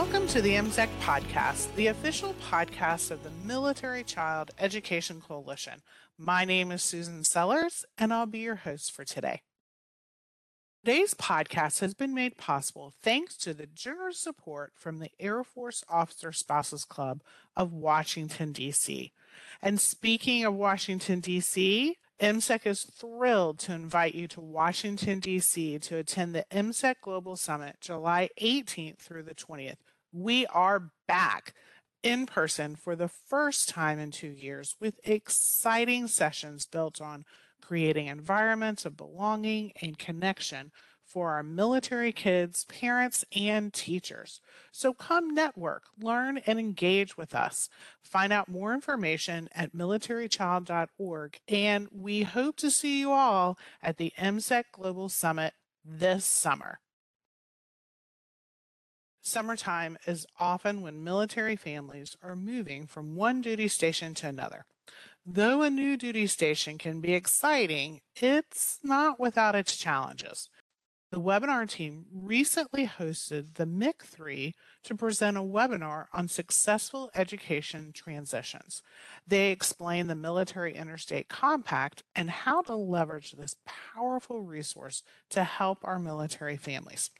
Welcome to the MCEC podcast, the official podcast of the Military Child Education Coalition. My name is Susan Sellers, and I'll be your host for today. Today's podcast has been made possible thanks to the generous support from the Air Force Officer Spouses Club of Washington, D.C. And speaking of Washington, D.C., MCEC is thrilled to invite you to Washington, D.C. to attend the MCEC Global Summit July 18th through the 20th. We are back in person for the first time in two years with exciting sessions built on creating environments of belonging and connection for our military kids, parents, and teachers. So come network, learn, and engage with us. Find out more information at militarychild.org, and we hope to see you all at the MCEC Global Summit this summer. Summertime is often when military families are moving from one duty station to another. Though a new duty station can be exciting, it's not without its challenges. The webinar team recently hosted the MIC3 to present a webinar on successful education transitions. They explained the Military Interstate Compact and how to leverage this powerful resource to help our military families.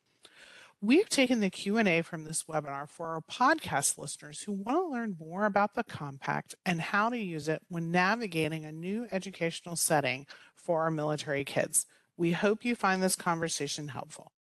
We've taken the Q&A from this webinar for our podcast listeners who want to learn more about the compact and how to use it when navigating a new educational setting for our military kids. We hope you find this conversation helpful.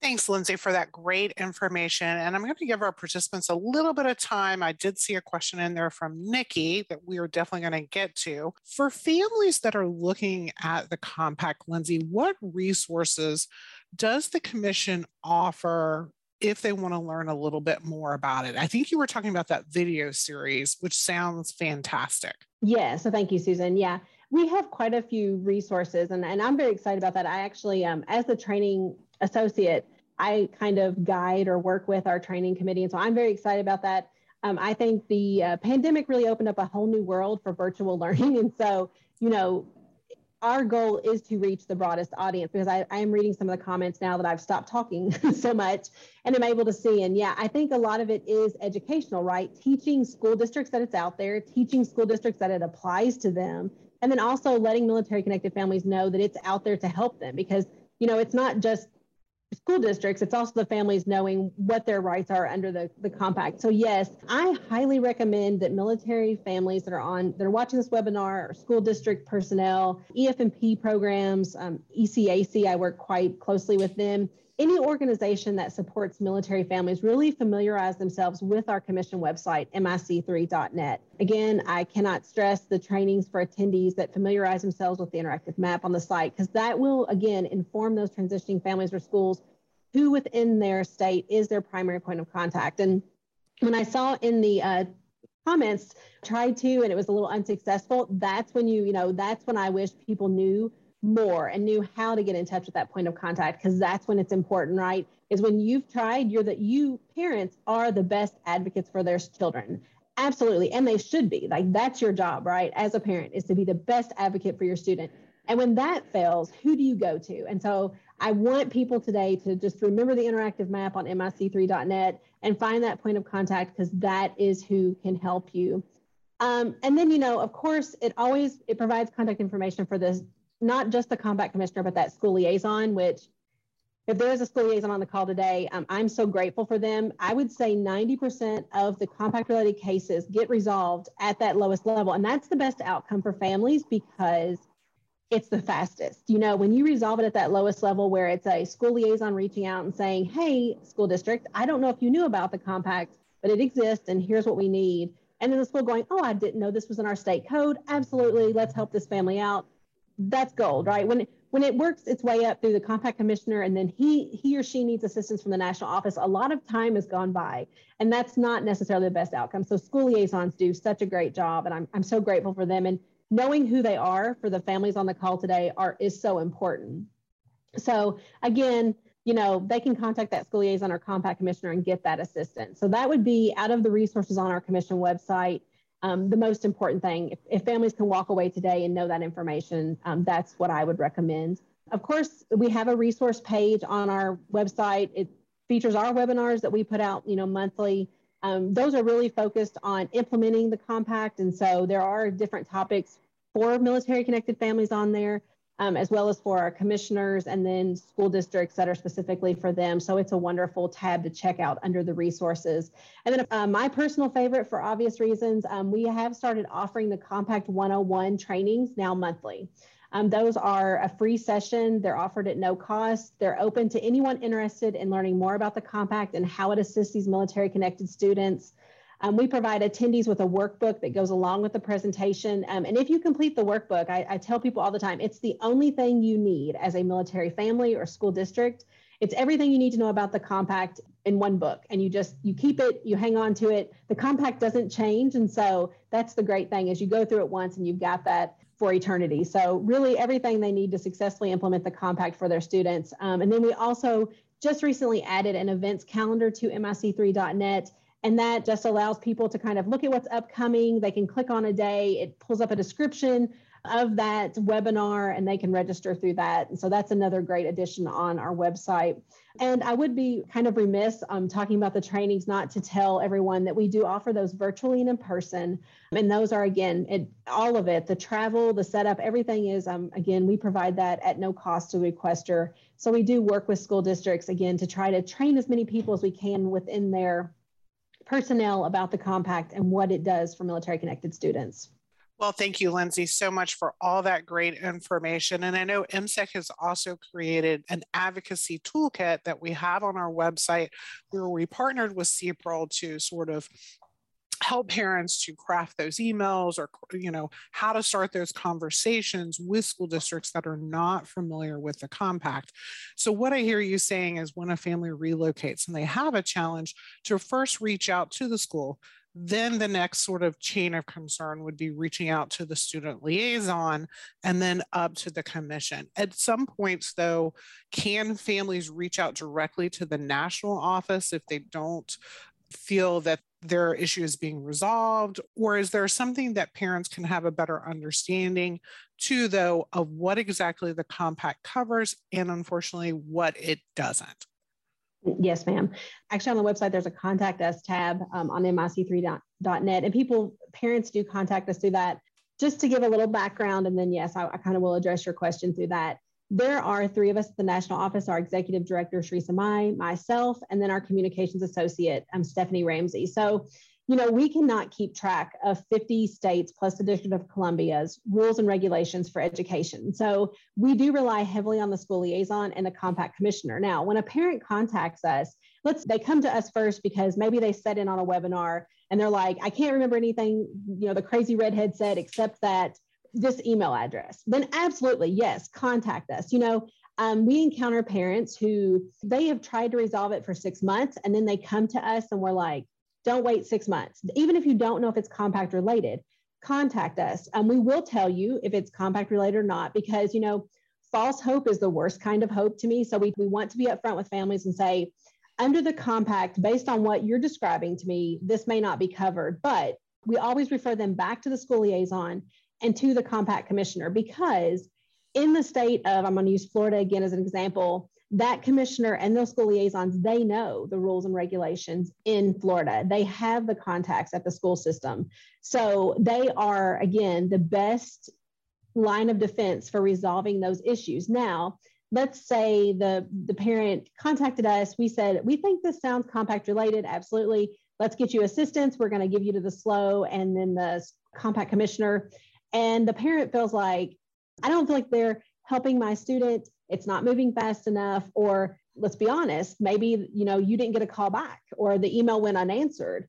Thanks, Lindsay, for that great information. And I'm going to give our participants a little bit of time. I did see a question in there from Nikki that we are definitely going to get to. For families that are looking at the compact, Lindsay, what resources does the commission offer if they want to learn a little bit more about it? I think you were talking about that video series, which sounds fantastic. Yeah, so thank you, Susan. Yeah, we have quite a few resources, and, and I'm very excited about that. I actually, um, as the training associate, I kind of guide or work with our training committee. And so I'm very excited about that. Um, I think the uh, pandemic really opened up a whole new world for virtual learning. And so, you know, our goal is to reach the broadest audience because I, I am reading some of the comments now that I've stopped talking so much and I'm able to see. And yeah, I think a lot of it is educational, right? Teaching school districts that it's out there, teaching school districts that it applies to them, and then also letting military connected families know that it's out there to help them because, you know, it's not just school districts, it's also the families knowing what their rights are under the, the compact. So yes, I highly recommend that military families that are on that are watching this webinar or school district personnel, EFMP programs, um, ECAC, I work quite closely with them any organization that supports military families really familiarize themselves with our commission website, mic3.net. Again, I cannot stress the trainings for attendees that familiarize themselves with the interactive map on the site because that will, again, inform those transitioning families or schools who within their state is their primary point of contact. And when I saw in the uh, comments, tried to, and it was a little unsuccessful, that's when you, you know, that's when I wish people knew more and knew how to get in touch with that point of contact because that's when it's important right? Is when you've tried you're that you parents are the best advocates for their children. Absolutely and they should be like that's your job right as a parent is to be the best advocate for your student. And when that fails who do you go to? And so i want people today to just remember the interactive map on mic3.net and find that point of contact because that is who can help you. Um, and then you know of course it always it provides contact information for this not just the compact commissioner, but that school liaison, which if there is a school liaison on the call today, um, I'm so grateful for them. I would say 90% of the compact related cases get resolved at that lowest level. And that's the best outcome for families because it's the fastest. You know, when you resolve it at that lowest level where it's a school liaison reaching out and saying, hey, school district, I don't know if you knew about the compact, but it exists and here's what we need. And then the school going, oh, I didn't know this was in our state code. Absolutely. Let's help this family out that's gold, right? When when it works its way up through the compact commissioner and then he he or she needs assistance from the national office, a lot of time has gone by, and that's not necessarily the best outcome. So school liaisons do such a great job, and I'm I'm so grateful for them. And knowing who they are for the families on the call today are is so important. So again, you know, they can contact that school liaison or compact commissioner and get that assistance. So that would be out of the resources on our commission website um, the most important thing. If, if, families can walk away today and know that information, um, that's what I would recommend. Of course, we have a resource page on our website. It features our webinars that we put out, you know, monthly. Um, those are really focused on implementing the compact. And so there are different topics for military connected families on there, um, as well as for our commissioners and then school districts that are specifically for them. So it's a wonderful tab to check out under the resources. And then uh, my personal favorite for obvious reasons, um, we have started offering the Compact 101 trainings now monthly. Um, those are a free session. They're offered at no cost. They're open to anyone interested in learning more about the compact and how it assists these military connected students. Um, we provide attendees with a workbook that goes along with the presentation. Um, and if you complete the workbook, I, I, tell people all the time, it's the only thing you need as a military family or school district. It's everything you need to know about the compact in one book. And you just, you keep it, you hang on to it. The compact doesn't change. And so that's the great thing is you go through it once and you've got that for eternity. So really everything they need to successfully implement the compact for their students. Um, and then we also just recently added an events calendar to mic3.net and that just allows people to kind of look at what's upcoming. They can click on a day, it pulls up a description of that webinar and they can register through that. And so that's another great addition on our website. And I would be kind of remiss um, talking about the trainings not to tell everyone that we do offer those virtually and in person. And those are, again, it, all of it the travel, the setup, everything is, um, again, we provide that at no cost to the requester. So we do work with school districts, again, to try to train as many people as we can within their personnel about the compact and what it does for military connected students. Well, thank you, Lindsay, so much for all that great information. And I know MCEC has also created an advocacy toolkit that we have on our website where we partnered with CPRL to sort of help parents to craft those emails or you know how to start those conversations with school districts that are not familiar with the compact so what i hear you saying is when a family relocates and they have a challenge to first reach out to the school then the next sort of chain of concern would be reaching out to the student liaison and then up to the commission. At some points, though, can families reach out directly to the national office if they don't feel that their issue is being resolved? Or is there something that parents can have a better understanding to, though, of what exactly the compact covers and unfortunately what it doesn't? Yes, ma'am. Actually, on the website, there's a contact us tab um, on mic3.net, and people, parents do contact us through that. Just to give a little background, and then yes, I, I kind of will address your question through that there are three of us at the national office our executive director Cherise Imai, myself, and then our communications associate, um, Stephanie Ramsey. So, you know, we cannot keep track of 50 states plus the District of Columbia's rules and regulations for education. So we do rely heavily on the school liaison and the compact commissioner. Now, when a parent contacts us, let's they come to us first because maybe they set in on a webinar and they're like, I can't remember anything, you know, the crazy redhead said, except that this email address, then absolutely, yes, contact us. You know, um, we encounter parents who they have tried to resolve it for six months and then they come to us and we're like, don't wait six months. Even if you don't know if it's compact related, contact us. And we will tell you if it's compact related or not, because, you know, false hope is the worst kind of hope to me. So we, we want to be upfront with families and say, under the compact, based on what you're describing to me, this may not be covered, but we always refer them back to the school liaison and to the compact commissioner because in the state of, I'm going to use Florida again as an example, that commissioner and those school liaisons, they know the rules and regulations in Florida. They have the contacts at the school system. So they are, again, the best line of defense for resolving those issues. Now, let's say the, the parent contacted us. We said, we think this sounds compact related. Absolutely. Let's get you assistance. We're going to give you to the SLO and then the compact commissioner and the parent feels like, I don't feel like they're helping my student. It's not moving fast enough. Or let's be honest, maybe, you know, you didn't get a call back or the email went unanswered.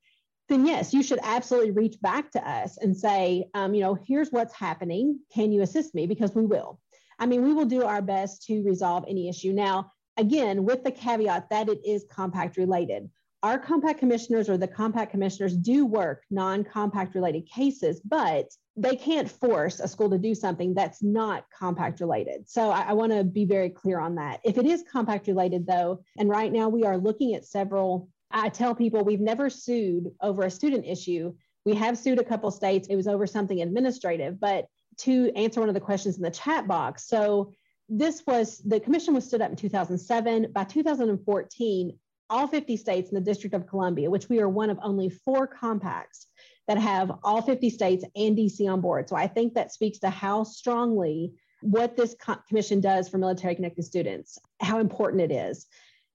Then yes, you should absolutely reach back to us and say, um, you know, here's what's happening. Can you assist me? Because we will. I mean, we will do our best to resolve any issue. Now, again, with the caveat that it is compact related. Our compact commissioners or the compact commissioners do work non compact related cases, but they can't force a school to do something that's not compact related. So I, I want to be very clear on that. If it is compact related, though, and right now we are looking at several, I tell people we've never sued over a student issue. We have sued a couple states. It was over something administrative, but to answer one of the questions in the chat box. So this was the commission was stood up in 2007. By 2014, all 50 states in the District of Columbia, which we are one of only four compacts that have all 50 states and DC on board. So I think that speaks to how strongly what this commission does for military connected students, how important it is.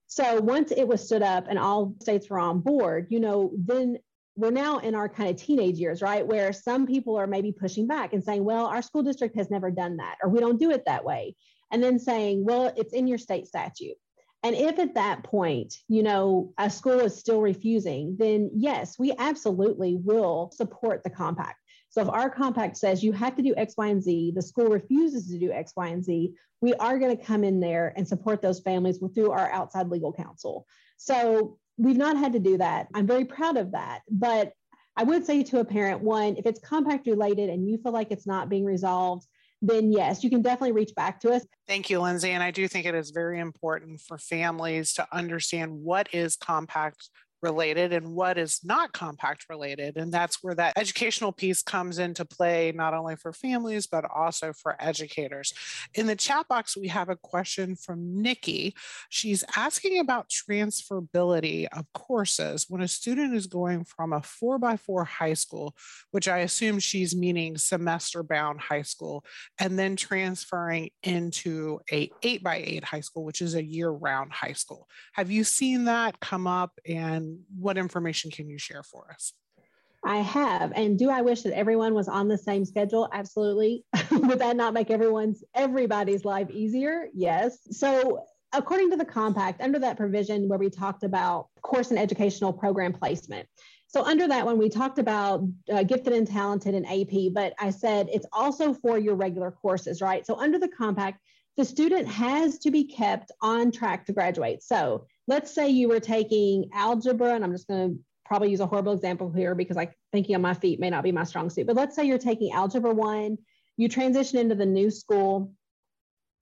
So once it was stood up and all states were on board, you know, then we're now in our kind of teenage years, right? Where some people are maybe pushing back and saying, well, our school district has never done that, or we don't do it that way. And then saying, well, it's in your state statute. And if at that point, you know, a school is still refusing, then yes, we absolutely will support the compact. So if our compact says you have to do X, Y, and Z, the school refuses to do X, Y, and Z, we are going to come in there and support those families through our outside legal counsel. So we've not had to do that. I'm very proud of that. But I would say to a parent, one, if it's compact related and you feel like it's not being resolved, then yes, you can definitely reach back to us. Thank you, Lindsay. And I do think it is very important for families to understand what is compact related and what is not compact related. And that's where that educational piece comes into play, not only for families, but also for educators. In the chat box, we have a question from Nikki. She's asking about transferability of courses when a student is going from a four by four high school, which I assume she's meaning semester bound high school, and then transferring into a eight by eight high school, which is a year round high school. Have you seen that come up what information can you share for us? I have. And do I wish that everyone was on the same schedule? Absolutely. Would that not make everyone's everybody's life easier? Yes. So according to the compact, under that provision where we talked about course and educational program placement. So under that one, we talked about uh, gifted and talented and AP, but I said it's also for your regular courses, right? So under the compact, the student has to be kept on track to graduate. So let's say you were taking algebra, and I'm just going to probably use a horrible example here because like thinking on my feet may not be my strong suit, but let's say you're taking algebra one, you transition into the new school,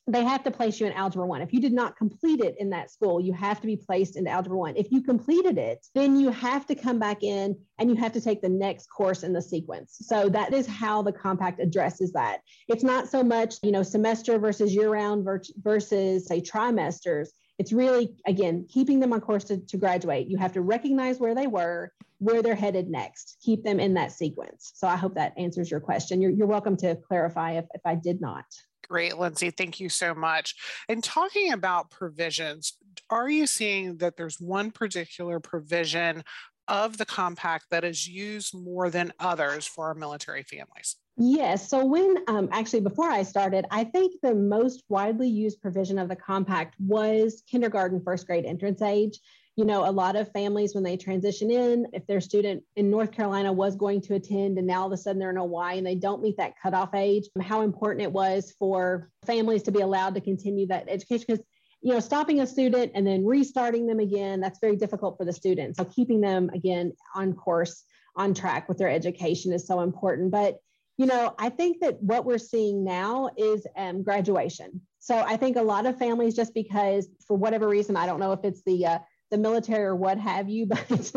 they have to place you in algebra one. If you did not complete it in that school, you have to be placed into algebra one. If you completed it, then you have to come back in and you have to take the next course in the sequence. So that is how the compact addresses that. It's not so much, you know, semester versus year round versus say trimesters. It's really, again, keeping them on course to, to graduate. You have to recognize where they were, where they're headed next, keep them in that sequence. So I hope that answers your question. You're, you're welcome to clarify if, if I did not. Great, Lindsay. Thank you so much. And talking about provisions, are you seeing that there's one particular provision of the compact that is used more than others for our military families? Yes. So, when um, actually before I started, I think the most widely used provision of the compact was kindergarten, first grade entrance age. You know, a lot of families when they transition in, if their student in North Carolina was going to attend and now all of a sudden they're in Hawaii and they don't meet that cutoff age, how important it was for families to be allowed to continue that education. Because you know stopping a student and then restarting them again that's very difficult for the student. So keeping them again on course on track with their education is so important. But you know i think that what we're seeing now is um, graduation. So i think a lot of families just because for whatever reason i don't know if it's the uh, the military or what have you but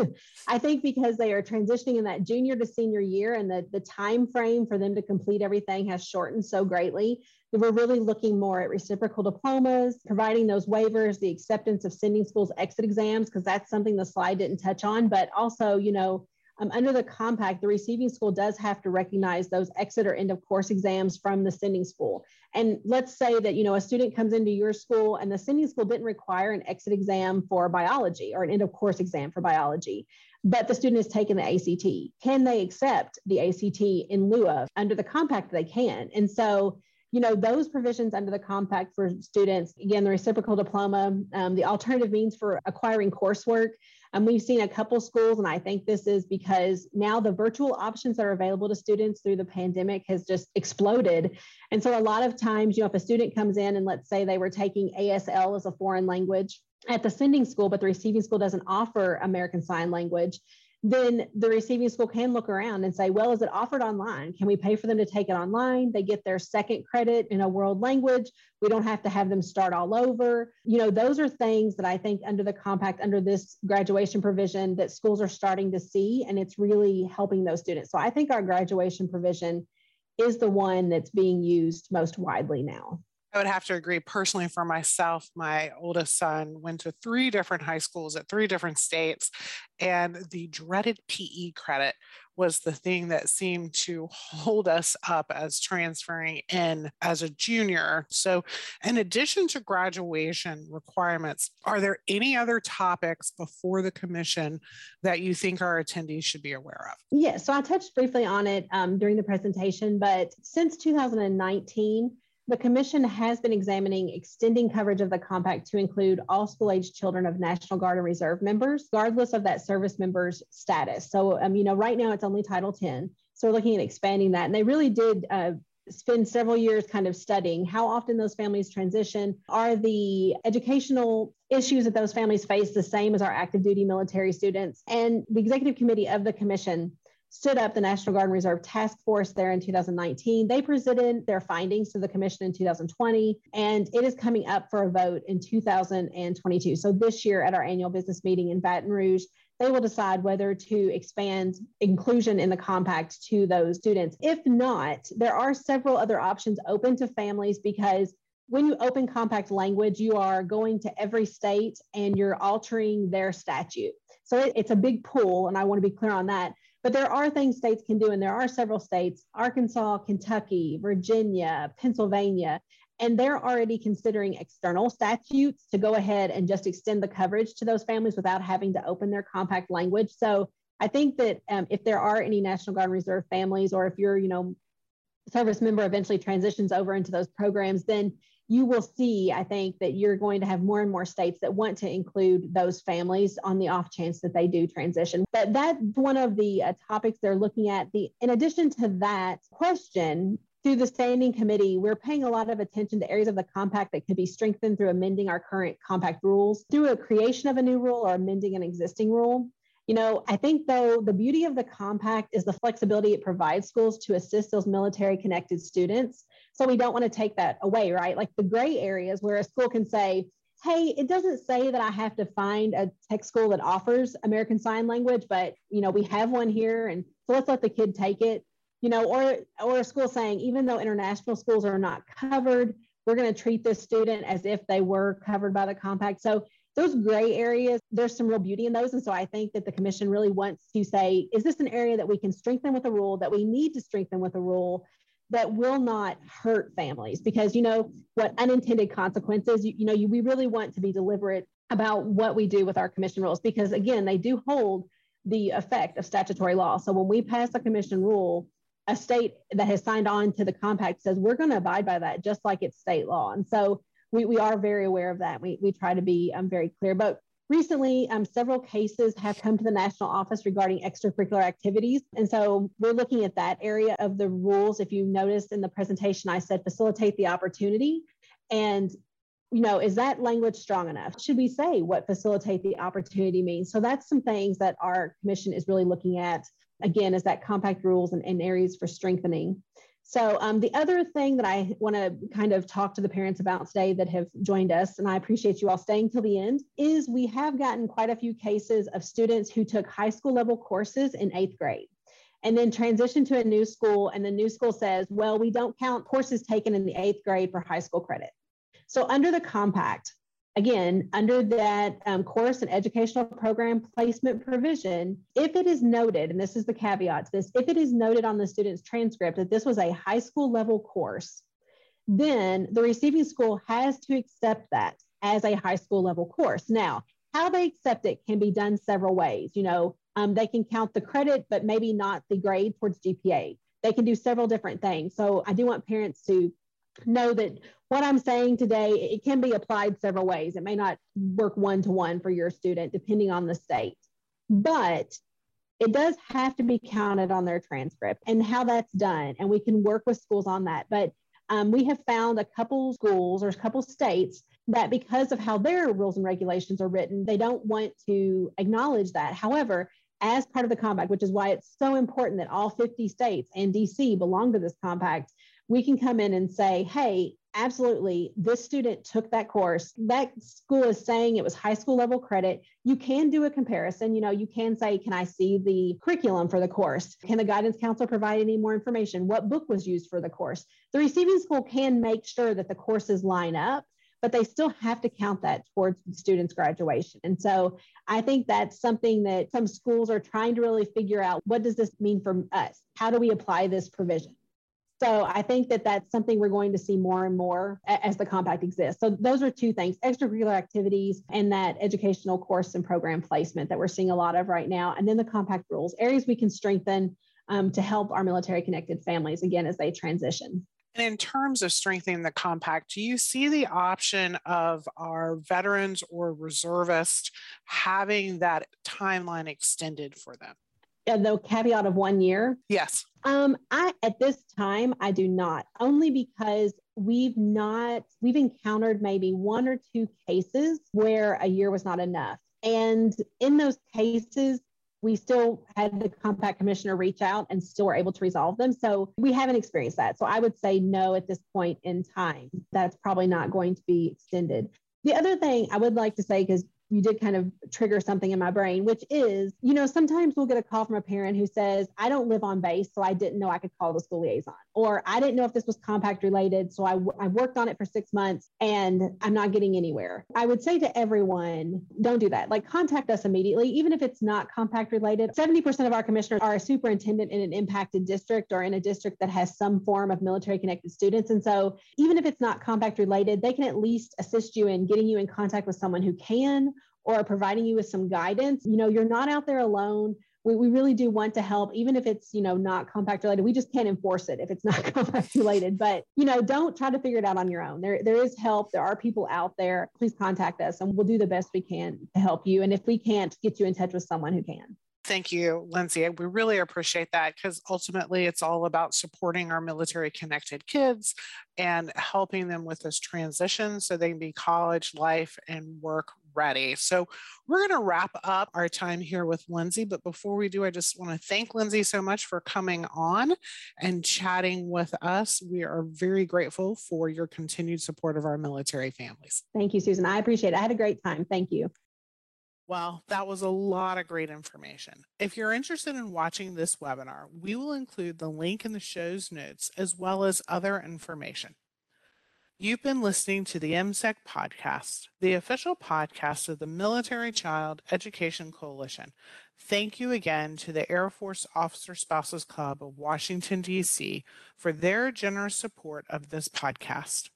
i think because they are transitioning in that junior to senior year and the, the time frame for them to complete everything has shortened so greatly that we're really looking more at reciprocal diplomas providing those waivers the acceptance of sending schools exit exams because that's something the slide didn't touch on but also you know um, under the compact, the receiving school does have to recognize those exit or end of course exams from the sending school. And let's say that, you know, a student comes into your school and the sending school didn't require an exit exam for biology or an end of course exam for biology, but the student has taken the ACT. Can they accept the ACT in lieu of? Under the compact, they can. And so, you know, those provisions under the compact for students, again, the reciprocal diploma, um, the alternative means for acquiring coursework, and we've seen a couple schools, and I think this is because now the virtual options that are available to students through the pandemic has just exploded. And so a lot of times, you know, if a student comes in and let's say they were taking ASL as a foreign language at the sending school, but the receiving school doesn't offer American Sign Language, then the receiving school can look around and say, well, is it offered online? Can we pay for them to take it online? They get their second credit in a world language. We don't have to have them start all over. You know, those are things that I think under the compact, under this graduation provision, that schools are starting to see, and it's really helping those students. So I think our graduation provision is the one that's being used most widely now. I would have to agree personally for myself. My oldest son went to three different high schools at three different states, and the dreaded PE credit was the thing that seemed to hold us up as transferring in as a junior. So, in addition to graduation requirements, are there any other topics before the commission that you think our attendees should be aware of? Yes. Yeah, so, I touched briefly on it um, during the presentation, but since 2019, the Commission has been examining extending coverage of the compact to include all school age children of National Guard and Reserve members, regardless of that service member's status. So, um, you know, right now it's only Title 10. So we're looking at expanding that. And they really did uh, spend several years kind of studying how often those families transition. Are the educational issues that those families face the same as our active duty military students? And the executive committee of the commission stood up the National Guard and Reserve Task Force there in 2019. They presented their findings to the commission in 2020, and it is coming up for a vote in 2022. So this year at our annual business meeting in Baton Rouge, they will decide whether to expand inclusion in the compact to those students. If not, there are several other options open to families because when you open compact language, you are going to every state and you're altering their statute. So it's a big pool, and I want to be clear on that. But there are things states can do, and there are several states Arkansas, Kentucky, Virginia, Pennsylvania, and they're already considering external statutes to go ahead and just extend the coverage to those families without having to open their compact language. So I think that um, if there are any National Guard and Reserve families, or if you're, you know, service member eventually transitions over into those programs, then you will see, I think, that you're going to have more and more states that want to include those families on the off chance that they do transition. But that's one of the uh, topics they're looking at. The in addition to that question, through the standing committee, we're paying a lot of attention to areas of the compact that could be strengthened through amending our current compact rules through a creation of a new rule or amending an existing rule. You know, I think though the beauty of the compact is the flexibility it provides schools to assist those military connected students. So we don't want to take that away, right? Like the gray areas where a school can say, hey, it doesn't say that I have to find a tech school that offers American Sign Language, but you know, we have one here and so let's let the kid take it. You know, or or a school saying, even though international schools are not covered, we're going to treat this student as if they were covered by the compact. So those gray areas, there's some real beauty in those. And so I think that the commission really wants to say, is this an area that we can strengthen with a rule, that we need to strengthen with a rule that will not hurt families? Because, you know, what unintended consequences, you, you know, you, we really want to be deliberate about what we do with our commission rules, because again, they do hold the effect of statutory law. So when we pass a commission rule, a state that has signed on to the compact says we're going to abide by that just like it's state law. And so we, we are very aware of that. We, we try to be um, very clear. But recently, um, several cases have come to the national office regarding extracurricular activities. And so we're looking at that area of the rules. If you noticed in the presentation, I said facilitate the opportunity. And you know, is that language strong enough? Should we say what facilitate the opportunity means? So that's some things that our commission is really looking at. Again, is that compact rules and, and areas for strengthening. So um, the other thing that I want to kind of talk to the parents about today that have joined us, and I appreciate you all staying till the end, is we have gotten quite a few cases of students who took high school level courses in eighth grade and then transition to a new school and the new school says, well, we don't count courses taken in the eighth grade for high school credit. So under the compact, again, under that um, course and educational program placement provision, if it is noted, and this is the caveat to this, if it is noted on the student's transcript that this was a high school level course, then the receiving school has to accept that as a high school level course. Now, how they accept it can be done several ways. You know, um, they can count the credit, but maybe not the grade towards GPA. They can do several different things. So I do want parents to know that what I'm saying today, it can be applied several ways. It may not work one to one for your student, depending on the state, but it does have to be counted on their transcript and how that's done. And we can work with schools on that. But um, we have found a couple schools or a couple states that because of how their rules and regulations are written, they don't want to acknowledge that. However, as part of the compact, which is why it's so important that all 50 states and DC belong to this compact, we can come in and say, hey, absolutely this student took that course. That school is saying it was high school level credit. You can do a comparison. You know you can say can i see the curriculum for the course? Can the guidance counselor provide any more information? What book was used for the course? The receiving school can make sure that the courses line up but they still have to count that towards the students graduation. And so i think that's something that some schools are trying to really figure out. What does this mean for us? How do we apply this provision so I think that that's something we're going to see more and more as the compact exists. So those are two things, extracurricular activities and that educational course and program placement that we're seeing a lot of right now. And then the compact rules, areas we can strengthen um, to help our military connected families again as they transition. And in terms of strengthening the compact, do you see the option of our veterans or reservists having that timeline extended for them? The caveat of one year? Yes. Um, I at this time I do not, only because we've not we've encountered maybe one or two cases where a year was not enough. And in those cases, we still had the compact commissioner reach out and still were able to resolve them. So we haven't experienced that. So I would say no at this point in time. That's probably not going to be extended. The other thing I would like to say, because you did kind of trigger something in my brain, which is, you know, sometimes we'll get a call from a parent who says, I don't live on base, so I didn't know I could call the school liaison. Or I didn't know if this was compact related, so I, worked on it for six months and I'm not getting anywhere. I would say to everyone, don't do that. Like, contact us immediately, even if it's not compact related. 70% of our commissioners are a superintendent in an impacted district or in a district that has some form of military connected students. And so, even if it's not compact related, they can at least assist you in getting you in contact with someone who can or providing you with some guidance, you know, you're not out there alone. We, we really do want to help, even if it's, you know, not compact related. We just can't enforce it if it's not compact related. But, you know, don't try to figure it out on your own. There, there is help. There are people out there. Please contact us and we'll do the best we can to help you. And if we can't, get you in touch with someone who can. Thank you, Lindsay. We really appreciate that because ultimately it's all about supporting our military connected kids and helping them with this transition so they can be college life and work ready. So we're going to wrap up our time here with Lindsay. But before we do, I just want to thank Lindsay so much for coming on and chatting with us. We are very grateful for your continued support of our military families. Thank you, Susan. I appreciate it. I had a great time. Thank you. Well, that was a lot of great information. If you're interested in watching this webinar, we will include the link in the show's notes as well as other information. You've been listening to the MCEC podcast, the official podcast of the Military Child Education Coalition. Thank you again to the Air Force Officer Spouses Club of Washington, D.C. for their generous support of this podcast.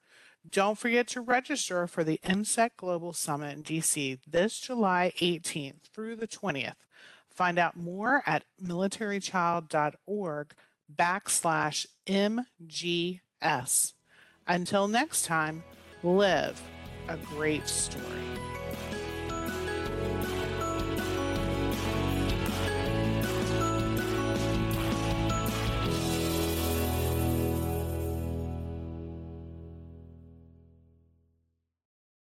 Don't forget to register for the MCEC Global Summit in DC this July 18th through the 20th. Find out more at militarychild.org backslash MGS. Until next time, live a great story.